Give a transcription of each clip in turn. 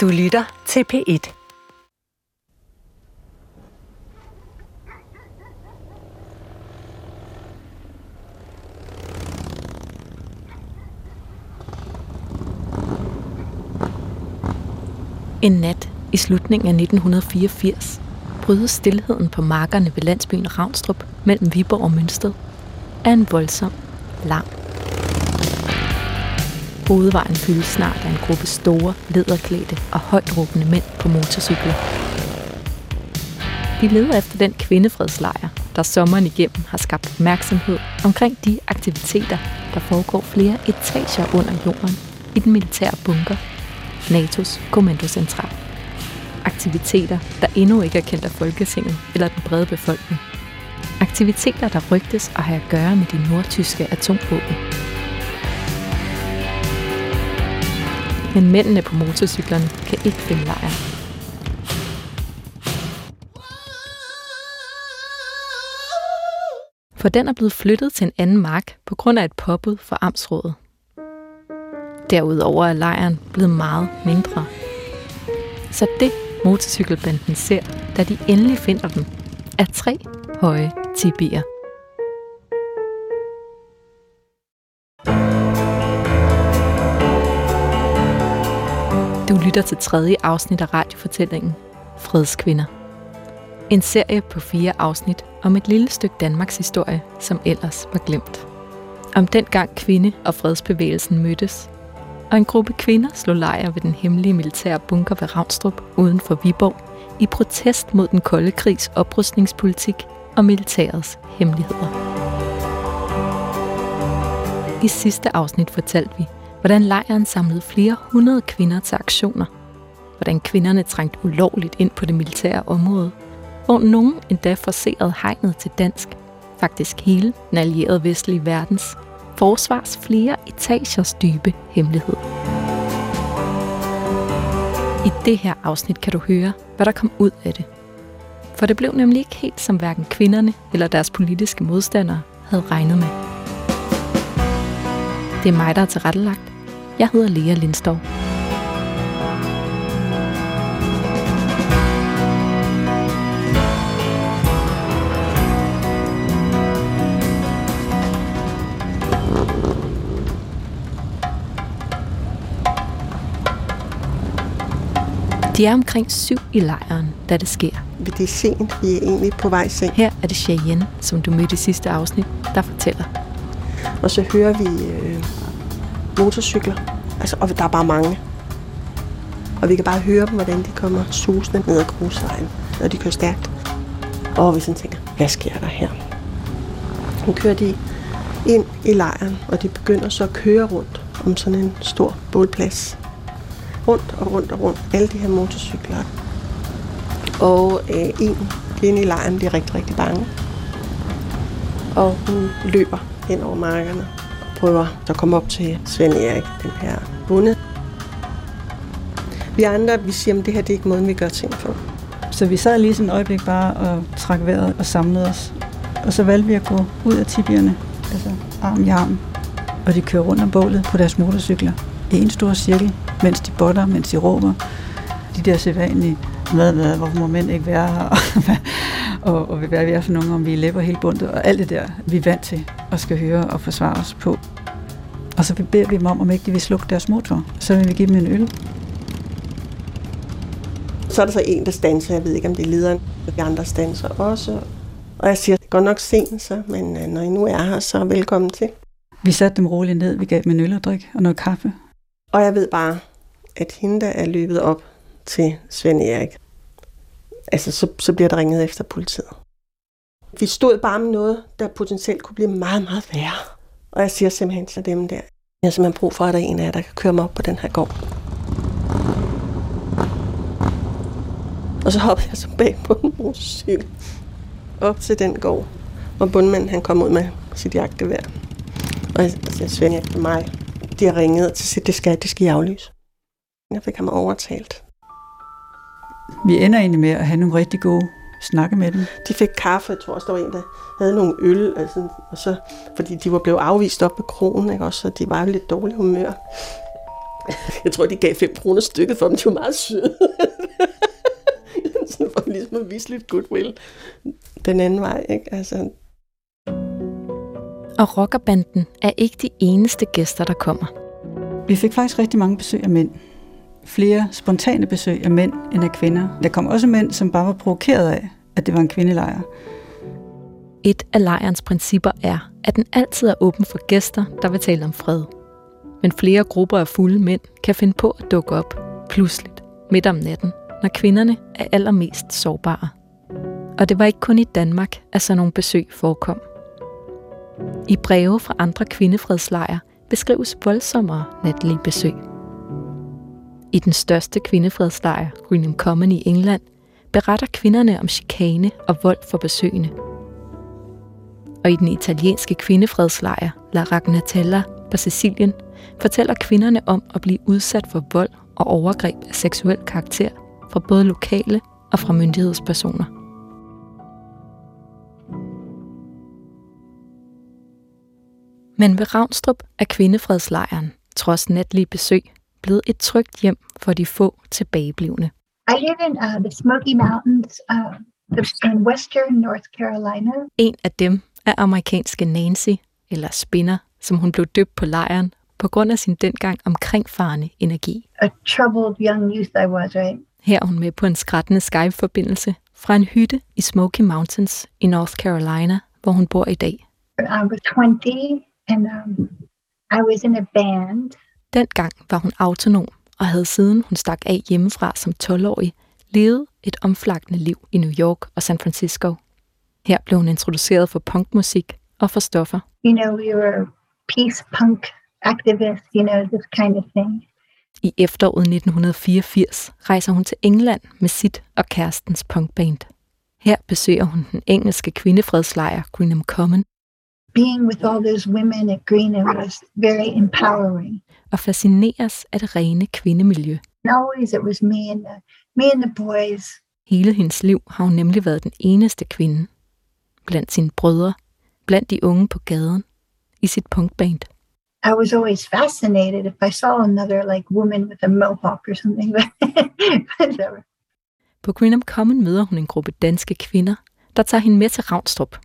Du lytter til P1. En nat i slutningen af 1984 brydes stillheden på markerne ved landsbyen Ravnstrup mellem Viborg og Mønsted af en voldsom lang Hovedvejen fyldes snart af en gruppe store, lederklædte og højt råbende mænd på motorcykler. De leder efter den kvindefredslejr, der sommeren igennem har skabt opmærksomhed omkring de aktiviteter, der foregår flere etager under jorden i den militære bunker, NATO's kommandocentral. Aktiviteter, der endnu ikke er kendt af Folketinget eller den brede befolkning. Aktiviteter, der rygtes at have at gøre med de nordtyske atomvåben. Men mændene på motorcyklerne kan ikke finde lejren. For den er blevet flyttet til en anden mark på grund af et påbud fra Amtsrådet. Derudover er lejren blevet meget mindre. Så det motorcykelbanden ser, da de endelig finder dem, er tre høje tibier. Du lytter til tredje afsnit af radiofortællingen Fredskvinder. En serie på fire afsnit om et lille stykke Danmarks historie, som ellers var glemt. Om den gang kvinde- og fredsbevægelsen mødtes, og en gruppe kvinder slog lejr ved den hemmelige militære bunker ved Ravnstrup uden for Viborg i protest mod den kolde krigs oprustningspolitik og militærets hemmeligheder. I sidste afsnit fortalte vi, hvordan lejren samlede flere hundrede kvinder til aktioner, hvordan kvinderne trængte ulovligt ind på det militære område, hvor nogen endda forserede hegnet til dansk, faktisk hele den allierede vestlige verdens, forsvars flere etagers dybe hemmelighed. I det her afsnit kan du høre, hvad der kom ud af det. For det blev nemlig ikke helt som hverken kvinderne eller deres politiske modstandere havde regnet med. Det er mig, der er tilrettelagt. Jeg hedder Lea Lindskov. De er omkring syv i lejren, da det sker. Det er sent. Vi er egentlig på vej sent. Her er det Cheyenne, som du mødte i sidste afsnit, der fortæller. Og så hører vi øh, motorcykler. Altså, og der er bare mange. Og vi kan bare høre dem, hvordan de kommer susende ned ad grusvejen, når de kører stærkt. Og vi sådan tænker, hvad sker der her? Nu kører de ind i lejren, og de begynder så at køre rundt om sådan en stor bålplads. Rundt og rundt og rundt. Alle de her motorcykler. Og øh, en kvinde i lejren bliver rigtig, rigtig bange. Og hun løber hen over markerne prøver at komme op til Svend Erik, den her bonde. Vi andre, vi siger, at det her det er ikke måden, vi gør ting på. Så vi sad lige sådan et øjeblik bare og trak vejret og samlede os. Og så valgte vi at gå ud af tibierne, altså arm i arm. Og de kører rundt om bålet på deres motorcykler i en stor cirkel, mens de botter, mens de råber. De der sædvanlige, hvad, hvad, hvorfor må mænd ikke være her, og, og hvad vi er for nogen, om vi læber helt bundet, og alt det der, vi er vant til at skal høre og forsvare os på. Og så beder vi dem om, om ikke de vil slukke deres motor. Så vil vi give dem en øl. Så er der så en, der standser. Jeg ved ikke, om det er lederen. De andre standser også. Og jeg siger, det går nok sent, så, men øh, når I nu er her, så velkommen til. Vi satte dem roligt ned. Vi gav dem en øl og drik og noget kaffe. Og jeg ved bare, at hende, der er løbet op til Svend Erik, altså så, så bliver der ringet efter politiet. Vi stod bare med noget, der potentielt kunne blive meget, meget værre. Og jeg siger simpelthen til dem der, jeg har simpelthen brug for, at der er en af jer, der kan køre mig op på den her gård. Og så hoppede jeg så bag på en motorcykel op til den gård, hvor bundmanden han kom ud med sit jagtgevær. Og jeg siger, Svend, jeg mig. De har ringet til sit, det skal, det skal I aflyse. Jeg fik ham overtalt. Vi ender egentlig med at have nogle rigtig gode snakke med dem. De fik kaffe, jeg tror også, der var en, der havde nogle øl, altså, og så, fordi de var blevet afvist op på krogen, ikke? Også, så de var i lidt dårlig humør. Jeg tror, de gav 5 kroner stykket for dem. De var meget søde. Sådan for ligesom at vise lidt goodwill den anden vej. Ikke? Altså, Og rockerbanden er ikke de eneste gæster, der kommer. Vi fik faktisk rigtig mange besøg af mænd. Flere spontane besøg af mænd end af kvinder. Der kom også mænd, som bare var provokeret af, at det var en kvindelejr. Et af lejrens principper er, at den altid er åben for gæster, der vil tale om fred. Men flere grupper af fulde mænd kan finde på at dukke op pludseligt midt om natten, når kvinderne er allermest sårbare. Og det var ikke kun i Danmark, at sådan nogle besøg forekom. I breve fra andre kvindefredslejre beskrives voldsommere natlige besøg. I den største kvindefredslejr, Greenham Common i England, beretter kvinderne om chikane og vold for besøgende. Og i den italienske kvindefredslejr, La Ragnatella på Sicilien, fortæller kvinderne om at blive udsat for vold og overgreb af seksuel karakter fra både lokale og fra myndighedspersoner. Men ved Ravnstrup er kvindefredslejren, trods natlige besøg, blevet et trygt hjem for de få tilbageblivende. I live in uh, the Smoky Mountains uh, in western North Carolina. En af dem er amerikanske Nancy, eller Spinner, som hun blev døbt på lejren på grund af sin dengang omkringfarende energi. A troubled young youth I was, right? Her er hun med på en skrættende Skype-forbindelse fra en hytte i Smoky Mountains i North Carolina, hvor hun bor i dag. I was 20 and um, I was in a band. Dengang var hun autonom og havde siden hun stak af hjemmefra som 12-årig levet et omflakkende liv i New York og San Francisco. Her blev hun introduceret for punkmusik og for stoffer. You know, we were peace punk activists, you know, this kind of thing. I efteråret 1984 rejser hun til England med sit og kærestens punkband. Her besøger hun den engelske kvindefredslejr Greenham Common Being with all those women at Greenham was very empowering. Og fascineres af det rene kvindemiljø. And always it was me and the me and the boys. Hele hendes liv har hun nemlig været den eneste kvinde. Blandt sine brødre, blandt de unge på gaden, i sit punkband. I was always fascinated if I saw another like woman with a mohawk or something. Whatever. På Greenham Common møder hun en gruppe danske kvinder, der tager hende med til Ravnstrup.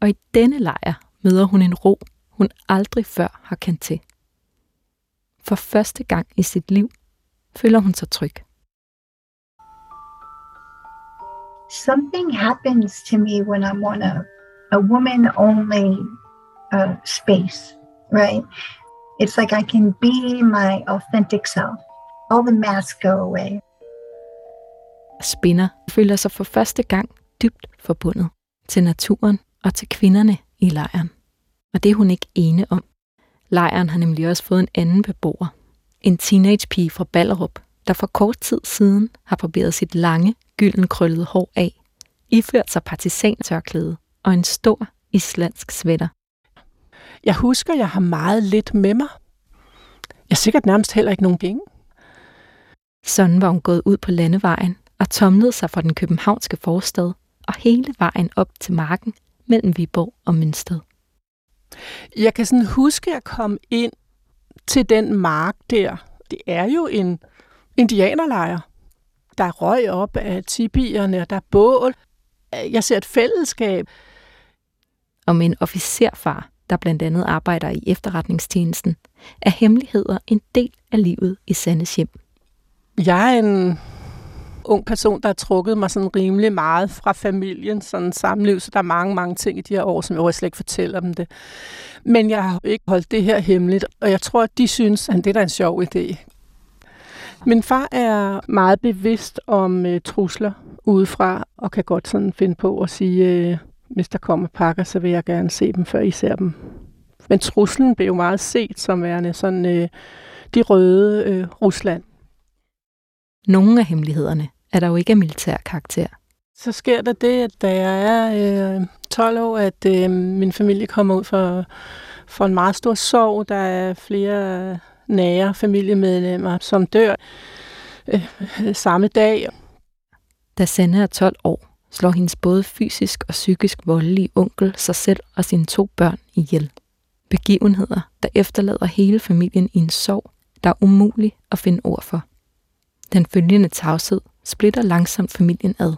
Og i denne lejr møder hun en ro, hun aldrig før har kendt til. For første gang i sit liv føler hun sig tryg. Something happens to me when I'm on a, a woman only uh, space, right? It's like I can be my authentic self. All the masks go away. Spinner føler sig for første gang dybt forbundet til naturen og til kvinderne i lejren. Og det er hun ikke ene om. Lejren har nemlig også fået en anden beboer. En teenagepige fra Ballerup, der for kort tid siden har barberet sit lange, gyldenkrøllede hår af, iført sig partisantørklæde og en stor islandsk sweater. Jeg husker, jeg har meget lidt med mig. Jeg har sikkert nærmest heller ikke nogen penge. Sådan var hun gået ud på landevejen og tomlede sig fra den københavnske forstad og hele vejen op til marken mellem Viborg og Mønsted. Jeg kan sådan huske at komme ind til den mark der. Det er jo en indianerlejr. Der er røg op af tibierne, og der er bål. Jeg ser et fællesskab. Og med en officerfar, der blandt andet arbejder i efterretningstjenesten, er hemmeligheder en del af livet i Sandes hjem. Jeg er en ung person, der har trukket mig sådan rimelig meget fra familien, sådan samliv, så der er mange, mange ting i de her år, som jeg slet ikke fortæller dem det. Men jeg har ikke holdt det her hemmeligt, og jeg tror, at de synes, at det er da en sjov idé. Min far er meget bevidst om øh, trusler udefra, og kan godt sådan finde på at sige, øh, hvis der kommer pakker, så vil jeg gerne se dem, før I ser dem. Men truslen blev jo meget set som værende sådan øh, de røde øh, Rusland. Nogle af hemmelighederne er der jo ikke af militær karakter. Så sker der det, at da jeg er øh, 12 år, at øh, min familie kommer ud for, for en meget stor sorg. Der er flere nære familiemedlemmer, som dør øh, samme dag. Da Sanne er 12 år, slår hendes både fysisk og psykisk voldelige onkel sig selv og sine to børn ihjel. Begivenheder, der efterlader hele familien i en sorg, der er umulig at finde ord for. Den følgende tavshed splitter langsomt familien ad.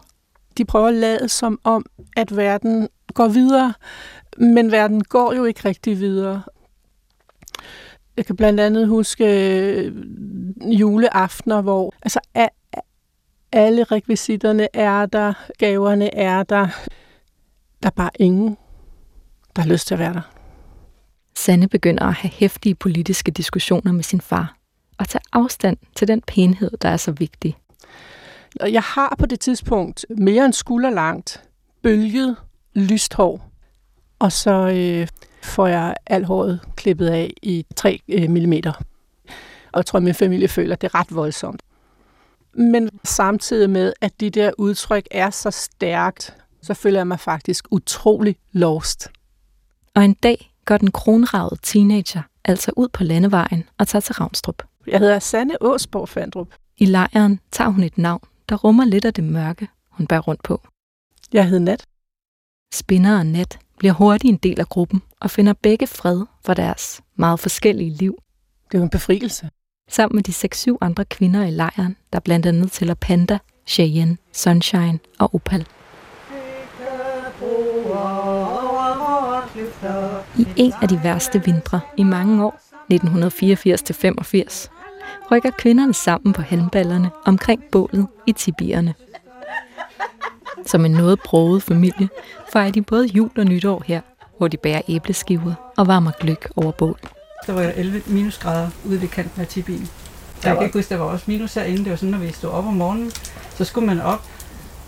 De prøver at lade som om, at verden går videre, men verden går jo ikke rigtig videre. Jeg kan blandt andet huske øh, juleaftener, hvor altså, alle rekvisitterne er der, gaverne er der. Der er bare ingen, der har lyst til at være der. Sanne begynder at have hæftige politiske diskussioner med sin far og tage afstand til den pænhed, der er så vigtig. Jeg har på det tidspunkt mere end skulder langt bølget lyst hår, og så øh, får jeg alt håret klippet af i 3 øh, mm. Og jeg tror, at min familie føler, at det er ret voldsomt. Men samtidig med, at de der udtryk er så stærkt, så føler jeg mig faktisk utrolig lost. Og en dag går den kronravede teenager altså ud på landevejen og tager til Ravnstrup. Jeg hedder Sanne Åsborg Fandrup. I lejren tager hun et navn, der rummer lidt af det mørke, hun bærer rundt på. Jeg hedder Nat. Spinner og Nat bliver hurtigt en del af gruppen og finder begge fred for deres meget forskellige liv. Det er jo en befrielse. Sammen med de 6-7 andre kvinder i lejren, der blandt andet tæller Panda, Cheyenne, Sunshine og Opal. I en af de værste vintre i mange år, 1984-85, rykker kvinderne sammen på handballerne omkring bålet i Tibierne. Som en noget broget familie fejrer de både jul og nytår her, hvor de bærer æbleskiver og varmer gløk over bål. Der var 11 minusgrader ude ved kanten af Tibien. Jeg kan ikke huske, der var også minus herinde. Det var sådan, når vi stod op om morgenen, så skulle man op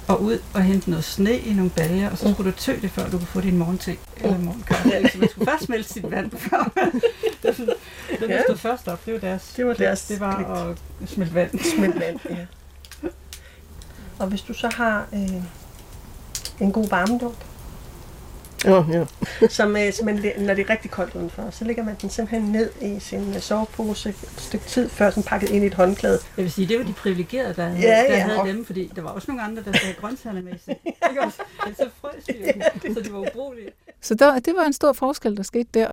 og ud og hente noget sne i nogle baljer, og så skulle du tø det, før du kunne få din morgente eller morgenkaffe. Så man skulle først smelte sit vand, før det, sådan, det, der stod først op, det var deres, det var deres det var at smelte vand. Smelte vand, ja. Og hvis du så har øh, en god varmedunk, Ja, ja. som, øh, som man, når det er rigtig koldt udenfor, så lægger man den simpelthen ned i sin øh, sovepose et stykke tid før, sådan pakket ind i et håndklæde. Jeg vil sige, det var de privilegerede, der, havde, Ja, der ja. havde dem, fordi der var også nogle andre, der havde grøntsagerne med sig. Ikke også? Ellers så frøs de jo, så de var ubrugelige. Så der, det var en stor forskel, der skete der.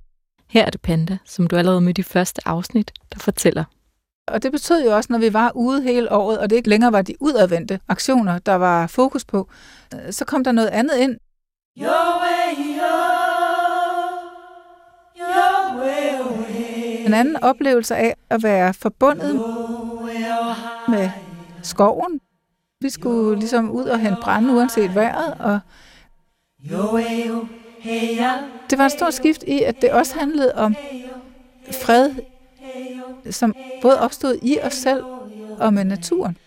Her er det Panda, som du allerede mødte i første afsnit, der fortæller. Og det betød jo også, når vi var ude hele året, og det ikke længere var de udadvendte aktioner, der var fokus på, øh, så kom der noget andet ind. En anden oplevelse af at være forbundet med skoven. Vi skulle ligesom ud og hente brænde uanset vejret, og det var et stort skift i, at det også handlede om fred, som både opstod i os selv og med naturen.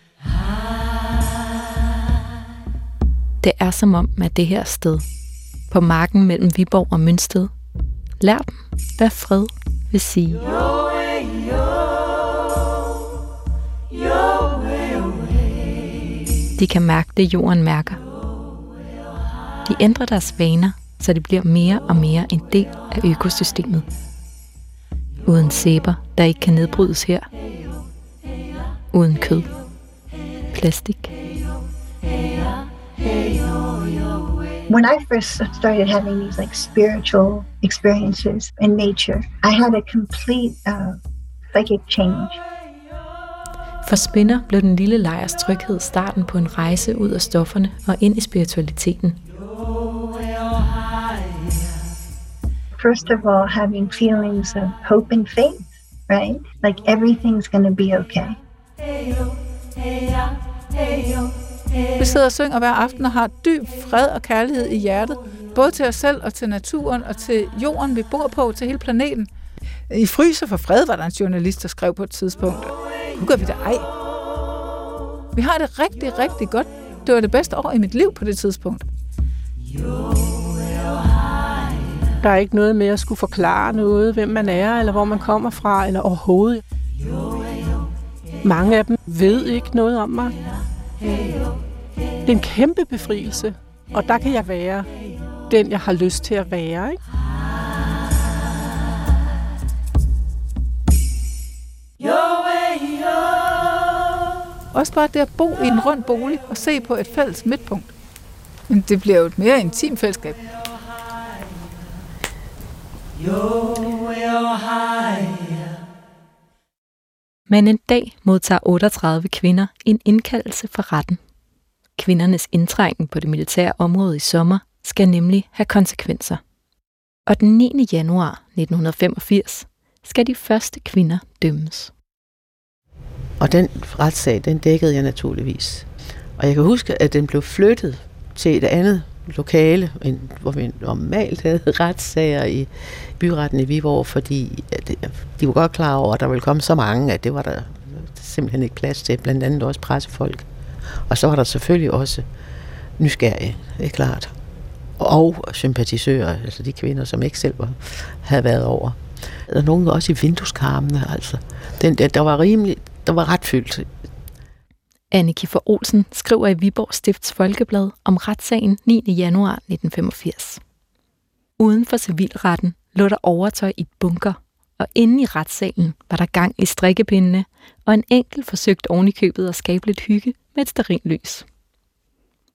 Det er som om, at det her sted, på marken mellem Viborg og Mønsted, lær dem, hvad fred vil sige. De kan mærke det, jorden mærker. De ændrer deres vaner, så de bliver mere og mere en del af økosystemet. Uden sæber, der ikke kan nedbrydes her. Uden kød. Plastik. When I first started having these like spiritual experiences in nature, I had a complete uh, psychic change. For Spinner blev den lille lejrs tryghed starten på en rejse ud af stofferne og ind i spiritualiteten. First of all, having feelings of hope and faith, right? Like everything's going to be okay. Vi sidder og synger hver aften og har dyb fred og kærlighed i hjertet, både til os selv og til naturen og til jorden, vi bor på, til hele planeten. I fryser for fred, var der en journalist, der skrev på et tidspunkt. Nu gør vi det ej. Vi har det rigtig, rigtig godt. Det var det bedste år i mit liv på det tidspunkt. Der er ikke noget med at skulle forklare noget, hvem man er, eller hvor man kommer fra, eller overhovedet. Mange af dem ved ikke noget om mig. Det er en kæmpe befrielse, og der kan jeg være den, jeg har lyst til at være. Ikke? Også bare det at bo i en rund bolig og se på et fælles midtpunkt. Men det bliver jo et mere intimt fællesskab. You will hide men en dag modtager 38 kvinder en indkaldelse fra retten. Kvindernes indtrængen på det militære område i sommer skal nemlig have konsekvenser. Og den 9. januar 1985 skal de første kvinder dømmes. Og den retssag, den dækkede jeg naturligvis. Og jeg kan huske, at den blev flyttet til et andet lokale, hvor vi normalt havde retssager i byretten i Viborg, fordi de var godt klar over, at der ville komme så mange, at det var der simpelthen ikke plads til, blandt andet også pressefolk. Og så var der selvfølgelig også nysgerrige, det er klart. Og sympatisører, altså de kvinder, som ikke selv var, havde været over. Der var nogen også i vindueskarmene, altså. Den der, der var rimelig, der var ret fyldt. Anne Kiffer Olsen skriver i Viborg Stifts Folkeblad om retssagen 9. januar 1985. Uden for civilretten lå der overtøj i bunker, og inde i retssalen var der gang i strikkepindene, og en enkelt forsøgt oven i købet at skabe lidt hygge med et lys.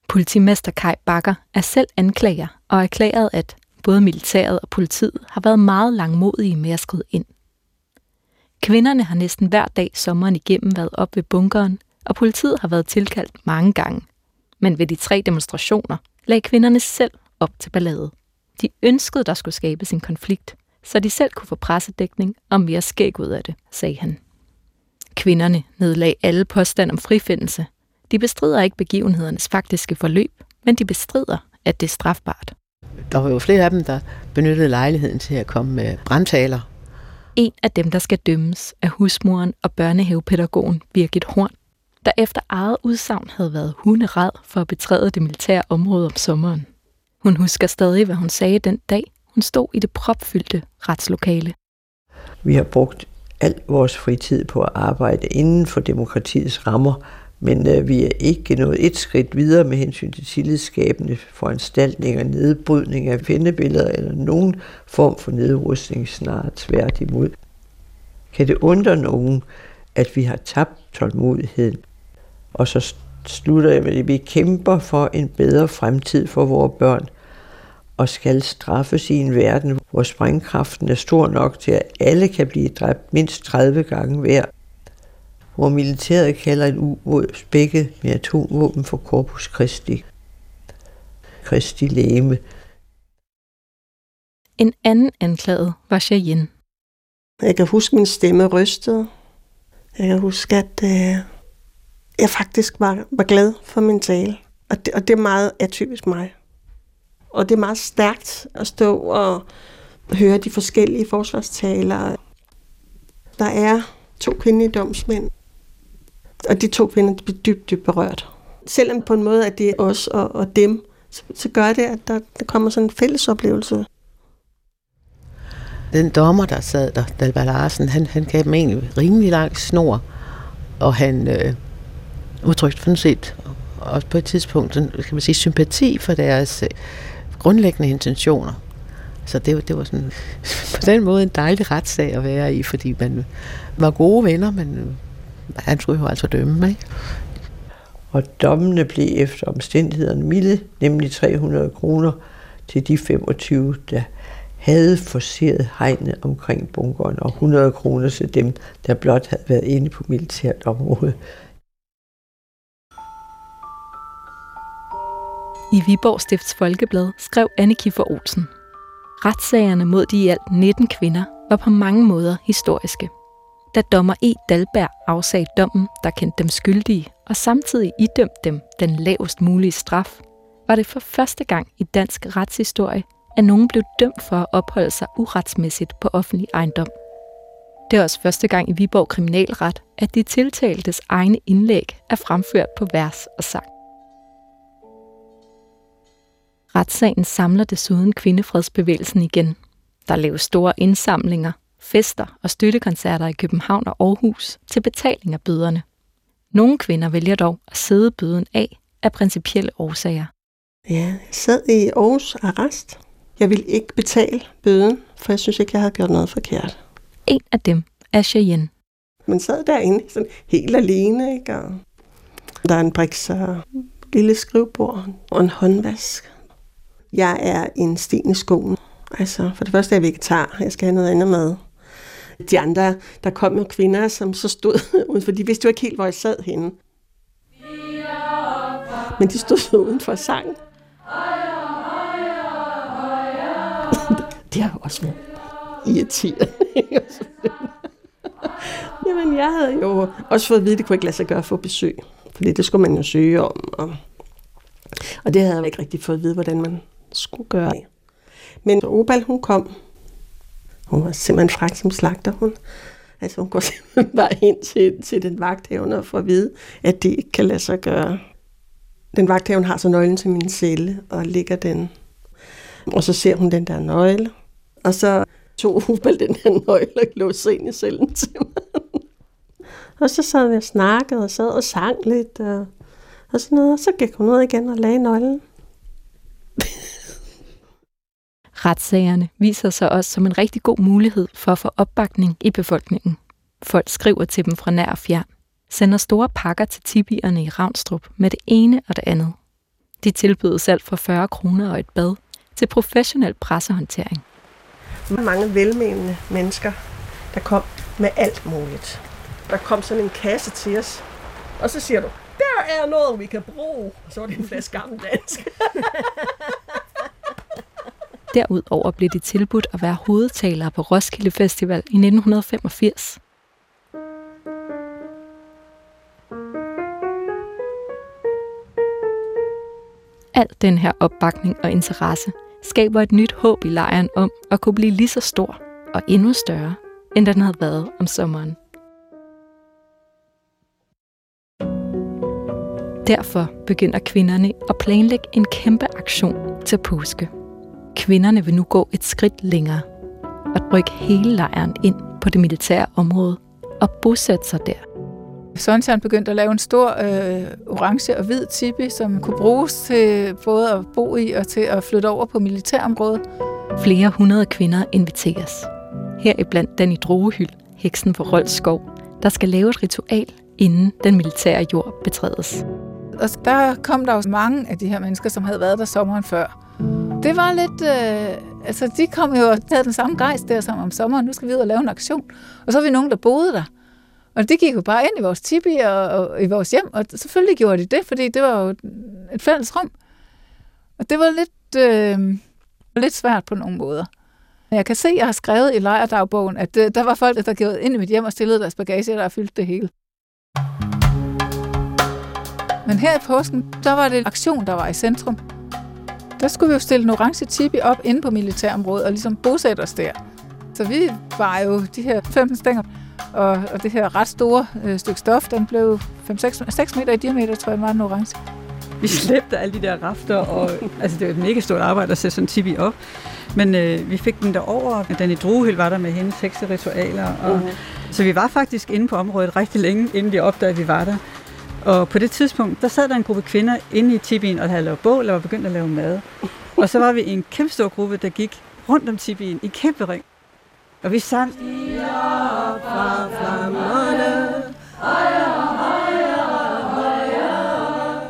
Politimester Kai Bakker er selv anklager og erklæret, at både militæret og politiet har været meget langmodige med at skride ind. Kvinderne har næsten hver dag sommeren igennem været op ved bunkeren, og politiet har været tilkaldt mange gange. Men ved de tre demonstrationer lagde kvinderne selv op til ballade. De ønskede, der skulle skabes en konflikt, så de selv kunne få pressedækning og mere skæg ud af det, sagde han. Kvinderne nedlagde alle påstand om frifindelse. De bestrider ikke begivenhedernes faktiske forløb, men de bestrider, at det er strafbart. Der var jo flere af dem, der benyttede lejligheden til at komme med brandtaler. En af dem, der skal dømmes, er husmoren og børnehavepædagogen Birgit Horn, der efter eget udsagn havde været hunderad for at betræde det militære område om sommeren. Hun husker stadig, hvad hun sagde den dag, hun stod i det propfyldte retslokale. Vi har brugt al vores fritid på at arbejde inden for demokratiets rammer, men øh, vi er ikke nået et skridt videre med hensyn til tillidsskabende foranstaltninger, nedbrydning af fjendebilleder eller nogen form for nedrustning, snarere tværtimod. Kan det undre nogen, at vi har tabt tålmodigheden? Og så slutter jeg med, at vi kæmper for en bedre fremtid for vores børn, og skal straffes i en verden, hvor sprængkraften er stor nok til, at alle kan blive dræbt mindst 30 gange hver. Hvor militæret kalder en ubåd spækket med atomvåben for Corpus Christi. Kristi læme. En anden anklaget var Cheyenne. Jeg kan huske, min stemme rystede. Jeg kan huske, at øh, jeg faktisk var, var glad for min tale. Og det, og det er meget atypisk mig. Og det er meget stærkt at stå og høre de forskellige forsvarstaler. Der er to kvindelige domsmænd, og de to kvinder bliver dybt, dybt berørt. Selvom på en måde, at det er os og, og dem, så, så gør det, at der, der kommer sådan en fælles oplevelse. Den dommer, der sad der, Dalbar Larsen, han, han gav dem egentlig rimelig lang snor, og han øh, udtrykt sådan set også på et tidspunkt kan man sige, sympati for deres øh, grundlæggende intentioner. Så det, det var sådan, på den måde en dejlig retssag at være i, fordi man var gode venner, men øh, han skulle jo altså dømme, ikke? Og dommene blev efter omstændighederne milde, nemlig 300 kroner til de 25, der havde forseret hegnet omkring bunkeren, og 100 kroner til dem, der blot havde været inde på militært område. I Viborg Stifts Folkeblad skrev Anne Kiffer Olsen. Retssagerne mod de i alt 19 kvinder var på mange måder historiske. Da dommer E. Dalberg afsagde dommen, der kendte dem skyldige, og samtidig idømte dem den lavest mulige straf, var det for første gang i dansk retshistorie, at nogen blev dømt for at opholde sig uretsmæssigt på offentlig ejendom. Det er også første gang i Viborg Kriminalret, at de tiltaltes egne indlæg er fremført på vers og sang. Retssagen samler desuden kvindefredsbevægelsen igen. Der laves store indsamlinger, fester og støttekoncerter i København og Aarhus til betaling af bøderne. Nogle kvinder vælger dog at sidde bøden af af principielle årsager. Ja, jeg sad i Aarhus arrest. Jeg ville ikke betale bøden, for jeg synes ikke, jeg havde gjort noget forkert. En af dem er Cheyenne. Man sad derinde sådan helt alene, ikke? Og der er en briks og lille skrivebord og en håndvask. Jeg er en sten i skoen. Altså, for det første er jeg vegetar. Jeg skal have noget andet mad. De andre, der kom jo kvinder, som så stod udenfor. de vidste jo ikke helt, hvor jeg sad henne. Men de stod så uden for sang. det har jo også været irriterende. Jamen, jeg havde jo også fået at vide, at det kunne ikke lade sig gøre at få besøg. Fordi det skulle man jo søge om. Og, og det havde jeg ikke rigtig fået at vide, hvordan man skulle gøre. Men Opal, hun kom. Hun var simpelthen fræk som slagter. Hun, altså, hun går simpelthen bare ind til, til den vagthavende og får at vide, at det ikke kan lade sig gøre. Den vagthævn har så nøglen til min celle og ligger den. Og så ser hun den der nøgle. Og så tog Opal den her nøgle og låste ind i cellen til mig. Og så sad vi og snakkede og sad og sang lidt og, og sådan noget. Og så gik hun ud igen og lagde nøglen. Retssagerne viser sig også som en rigtig god mulighed for at få opbakning i befolkningen. Folk skriver til dem fra nær og fjern, sender store pakker til tibierne i Ravnstrup med det ene og det andet. De tilbydes alt fra 40 kroner og et bad til professionel pressehåndtering. Mange velmenende mennesker, der kom med alt muligt. Der kom sådan en kasse til os, og så siger du, der er noget, vi kan bruge. Og så var det en flaske gammel dansk. Derudover blev de tilbudt at være hovedtalere på Roskilde Festival i 1985. Al den her opbakning og interesse skaber et nyt håb i lejren om at kunne blive lige så stor og endnu større, end den havde været om sommeren. Derfor begynder kvinderne at planlægge en kæmpe aktion til påske. Kvinderne vil nu gå et skridt længere og rykke hele lejren ind på det militære område og bosætte sig der. Sunshine begyndte at lave en stor øh, orange og hvid tipi, som kunne bruges til både at bo i og til at flytte over på militærområdet. Flere hundrede kvinder inviteres. Heriblandt den i Drogehyld, heksen for Rold Skov, der skal lave et ritual, inden den militære jord betrædes. Og der kom der jo mange af de her mennesker, som havde været der sommeren før. Det var lidt... Øh, altså, de kom jo og havde den samme gejst der som om sommeren. Nu skal vi ud og lave en aktion. Og så var vi nogen, der boede der. Og det gik jo bare ind i vores tipi og, og i vores hjem, og selvfølgelig gjorde de det, fordi det var jo et fælles rum. Og det var lidt, øh, lidt svært på nogle måder. Jeg kan se, at jeg har skrevet i lejrdagbogen, at øh, der var folk, der gik ind i mit hjem og stillede deres bagage, der fyldte det hele. Men her i påsken, der var det en aktion, der var i centrum. Der skulle vi jo stille en orange tipi op inde på militærområdet og ligesom bosætte os der. Så vi var jo de her 15 stænger, og, og det her ret store øh, stykke stof, den blev 5-6 meter i diameter, tror jeg, var den orange. Vi slæbte alle de der rafter, og altså, det var et mega stort arbejde at sætte sådan en tibi op. Men øh, vi fik den derover. Den i Druehild var der med hendes ritualer. Og, uh-huh. Så vi var faktisk inde på området rigtig længe, inden de opdagede, at vi var der. Og på det tidspunkt, der sad der en gruppe kvinder inde i tibien og havde lavet bål og var begyndt at lave mad. Og så var vi en kæmpe stor gruppe, der gik rundt om tibien i kæmpe ring. Og vi sang...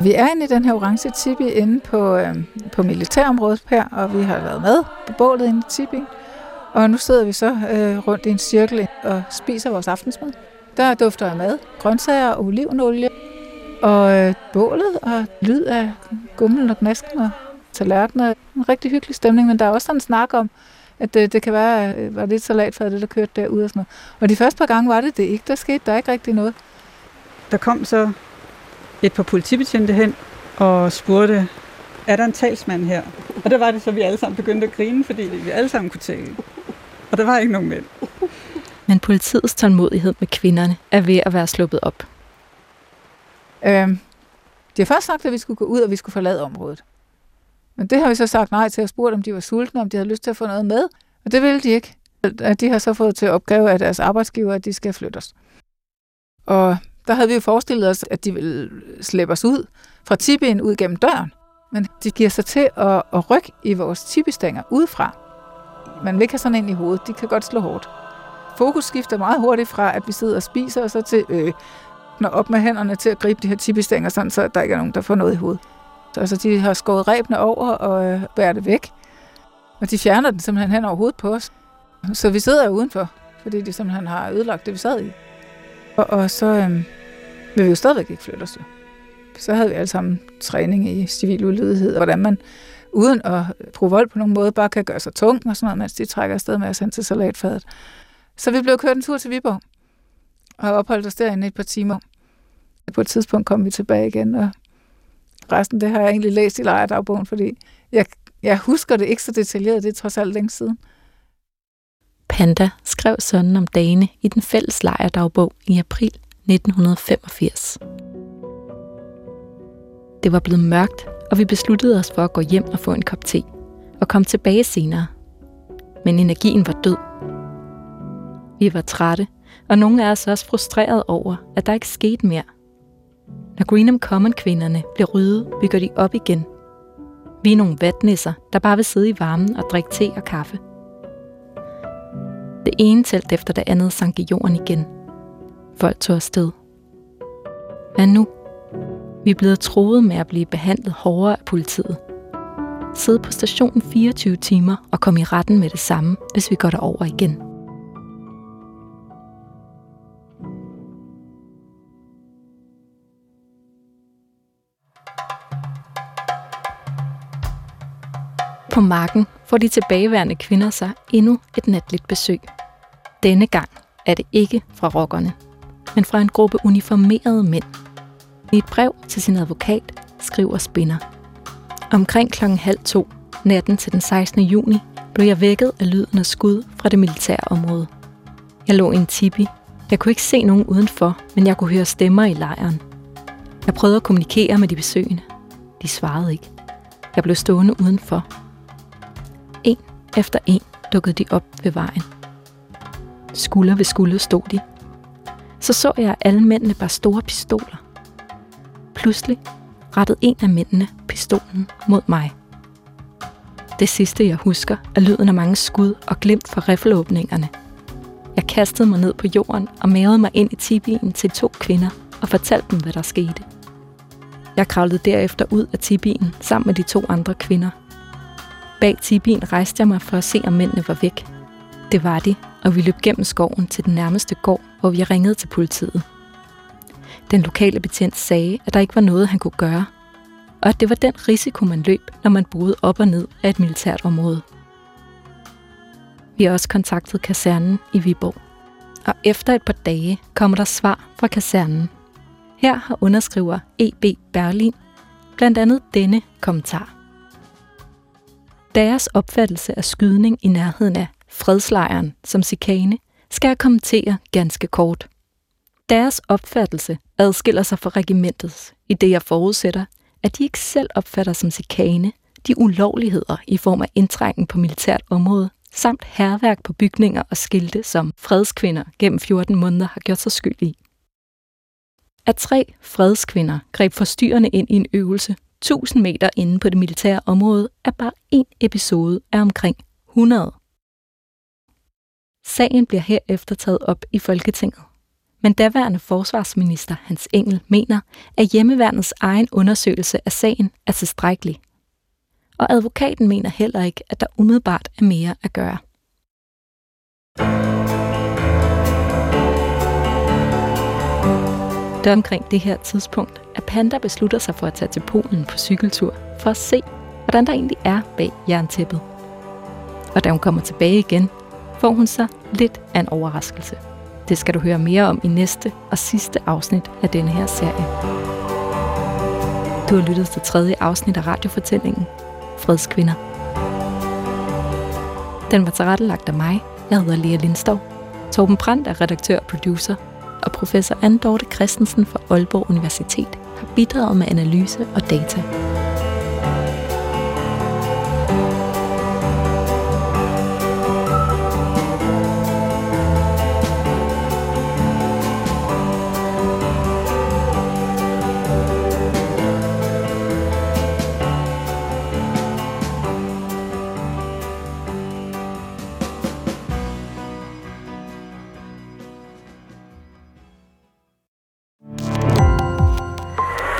Vi er inde i den her orange tibi inde på, øh, på militærområdet her, og vi har været med på bålet inde i tibi. Og nu sidder vi så øh, rundt i en cirkel og spiser vores aftensmad. Der dufter af mad, grøntsager og olivenolie, og øh, bålet og lyd af gummel og knasken og tallerkener. En rigtig hyggelig stemning, men der er også sådan en snak om, at det, det kan være, øh, var lidt salat for det, der kørte derude og sådan noget. Og de første par gange var det det ikke. Der skete der ikke rigtig noget. Der kom så et par politibetjente hen og spurgte, er der en talsmand her? Og der var det så, vi alle sammen begyndte at grine, fordi vi alle sammen kunne tale. Og der var ikke nogen mænd. Men politiets tålmodighed med kvinderne er ved at være sluppet op. Øhm, de har først sagt, at vi skulle gå ud, og vi skulle forlade området. Men det har vi så sagt nej til, og spurgt, om de var sultne, om de havde lyst til at få noget med. Og det ville de ikke. De har så fået til opgave af deres arbejdsgiver, at de skal flyttes. Og der havde vi jo forestillet os, at de ville slæbe os ud fra tibien ud gennem døren. Men de giver sig til at, at rykke i vores tibistænger udefra. Man vil ikke have sådan ind i hovedet. De kan godt slå hårdt. Fokus skifter meget hurtigt fra, at vi sidder og spiser, og så til øh, når op med hænderne til at gribe de her tibistænger, sådan, så der ikke er nogen, der får noget i hovedet. Så altså, de har skåret rebene over og øh, bærer det væk. Og de fjerner den simpelthen hen over hovedet på os. Så vi sidder jo udenfor. fordi de simpelthen har ødelagt det, vi sad i. Og, og så øh, vil vi jo stadigvæk ikke flytte os. Jo. Så havde vi alle sammen træning i civil ulydighed, og hvordan man uden at bruge vold på nogen måde, bare kan gøre sig tung og sådan noget, mens de trækker afsted med os hen til salatfadet. Så vi blev kørt en tur til Viborg, og opholdt os derinde et par timer. På et tidspunkt kom vi tilbage igen, og resten det har jeg egentlig læst i lejerdagbogen, fordi jeg, jeg husker det ikke så detaljeret, det er trods alt længe siden. Panda skrev sådan om dagene i den fælles lejrdagbog i april 1985. Det var blevet mørkt, og vi besluttede os for at gå hjem og få en kop te, og komme tilbage senere. Men energien var død. Vi var trætte, og nogle af os også frustreret over, at der ikke skete mere. Når Greenham Common-kvinderne bliver ryddet, bygger de op igen. Vi er nogle vatnisser, der bare vil sidde i varmen og drikke te og kaffe. Det ene telt efter det andet sank i jorden igen. Folk tog afsted. Hvad nu? Vi er blevet troet med at blive behandlet hårdere af politiet. Sidde på stationen 24 timer og komme i retten med det samme, hvis vi går derover igen. På marken får de tilbageværende kvinder sig endnu et natligt besøg. Denne gang er det ikke fra rockerne, men fra en gruppe uniformerede mænd. I et brev til sin advokat skriver Spinner. Omkring klokken halv to, natten til den 16. juni, blev jeg vækket af lyden af skud fra det militære område. Jeg lå i en tipi. Jeg kunne ikke se nogen udenfor, men jeg kunne høre stemmer i lejren. Jeg prøvede at kommunikere med de besøgende. De svarede ikke. Jeg blev stående udenfor. Efter en dukkede de op ved vejen. Skulder ved skulder stod de. Så så jeg, at alle mændene bare store pistoler. Pludselig rettede en af mændene pistolen mod mig. Det sidste, jeg husker, er lyden af mange skud og glimt fra riffelåbningerne. Jeg kastede mig ned på jorden og mavede mig ind i tibien til to kvinder og fortalte dem, hvad der skete. Jeg kravlede derefter ud af tibien sammen med de to andre kvinder. Bag tibien rejste jeg mig for at se, om mændene var væk. Det var de, og vi løb gennem skoven til den nærmeste gård, hvor vi ringede til politiet. Den lokale betjent sagde, at der ikke var noget, han kunne gøre, og at det var den risiko, man løb, når man boede op og ned af et militært område. Vi har også kontaktet kasernen i Viborg, og efter et par dage kommer der svar fra kasernen. Her har underskriver E.B. Berlin blandt andet denne kommentar. Deres opfattelse af skydning i nærheden af fredslejren som sikane skal jeg kommentere ganske kort. Deres opfattelse adskiller sig fra regimentets, i det jeg forudsætter, at de ikke selv opfatter som sikane de ulovligheder i form af indtrængen på militært område, samt herværk på bygninger og skilte, som fredskvinder gennem 14 måneder har gjort sig skyld i. At tre fredskvinder greb forstyrrende ind i en øvelse 1000 meter inde på det militære område, er bare en episode af omkring 100. Sagen bliver herefter taget op i Folketinget. Men daværende forsvarsminister Hans Engel mener, at hjemmeværnets egen undersøgelse af sagen er tilstrækkelig. Og advokaten mener heller ikke, at der umiddelbart er mere at gøre. Det er omkring det her tidspunkt, at Panda beslutter sig for at tage til Polen på cykeltur, for at se, hvordan der egentlig er bag jerntæppet. Og da hun kommer tilbage igen, får hun så lidt af en overraskelse. Det skal du høre mere om i næste og sidste afsnit af denne her serie. Du har lyttet til tredje afsnit af radiofortællingen Fredskvinder. Den var tilrettelagt af mig. Jeg hedder Lea Lindstov. Torben Brandt er redaktør og producer, og professor Anne Dorte Christensen fra Aalborg Universitet bidraget med analyse og data.